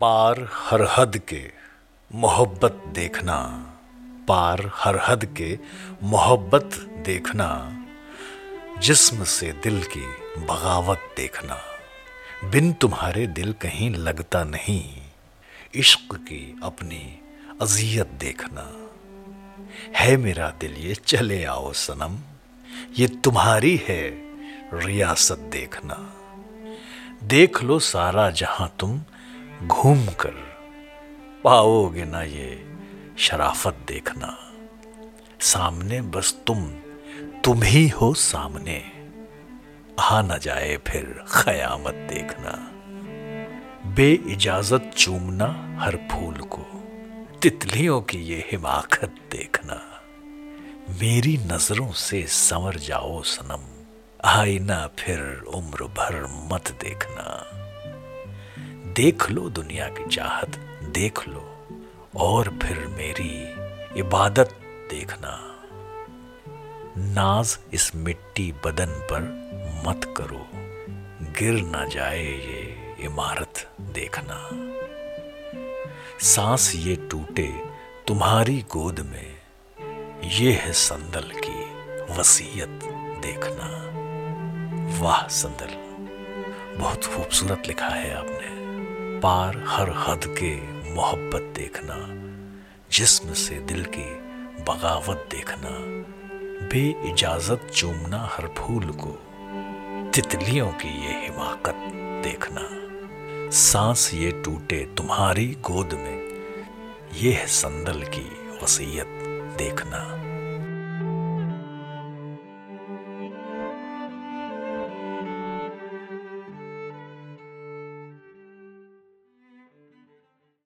पार हर हद के मोहब्बत देखना। पार हर हद के मोहब्बत देखना। जिस्म से दिल की बगावत देखना। बिन तुम्हारे दिल कहीं लगता नहीं। इश्क की अपनी अजियत देखना। है मेरा दिल ये, चले आओ सनम। ये तुम्हारी है रियासत देखना। देख लो सारा जहाँ तुम घूम कर पाओगे ना ये शराफत देखना। सामने बस तुम तुम ही हो सामने। आ न जाए फिर खयामत देखना। बे इजाज़त चूमना हर फूल को, तितलियों की ये हिमाकत देखना। मेरी नज़रों से संवर जाओ सनम, आईना फिर उम्र भर मत देखना। देख लो दुनिया की चाहत, देख लो। और फिर मेरी इबादत देखना। नाज इस मिट्टी बदन पर मत करो। गिर ना जाए ये इमारत देखना। सांस ये टूटे तुम्हारी गोद में। ये है संदल की वसीयत देखना। वाह संदल, बहुत खूबसूरत लिखा है आपने। पार हर हद के मोहब्बत देखना, जिस्म से दिल की बगावत देखना बे इजाज़त चूमना हर फूल को, तितलियों की ये हिमाकत देखना। सांस ये टूटे तुम्हारी गोद में, ये है संदल की वसीयत देखना।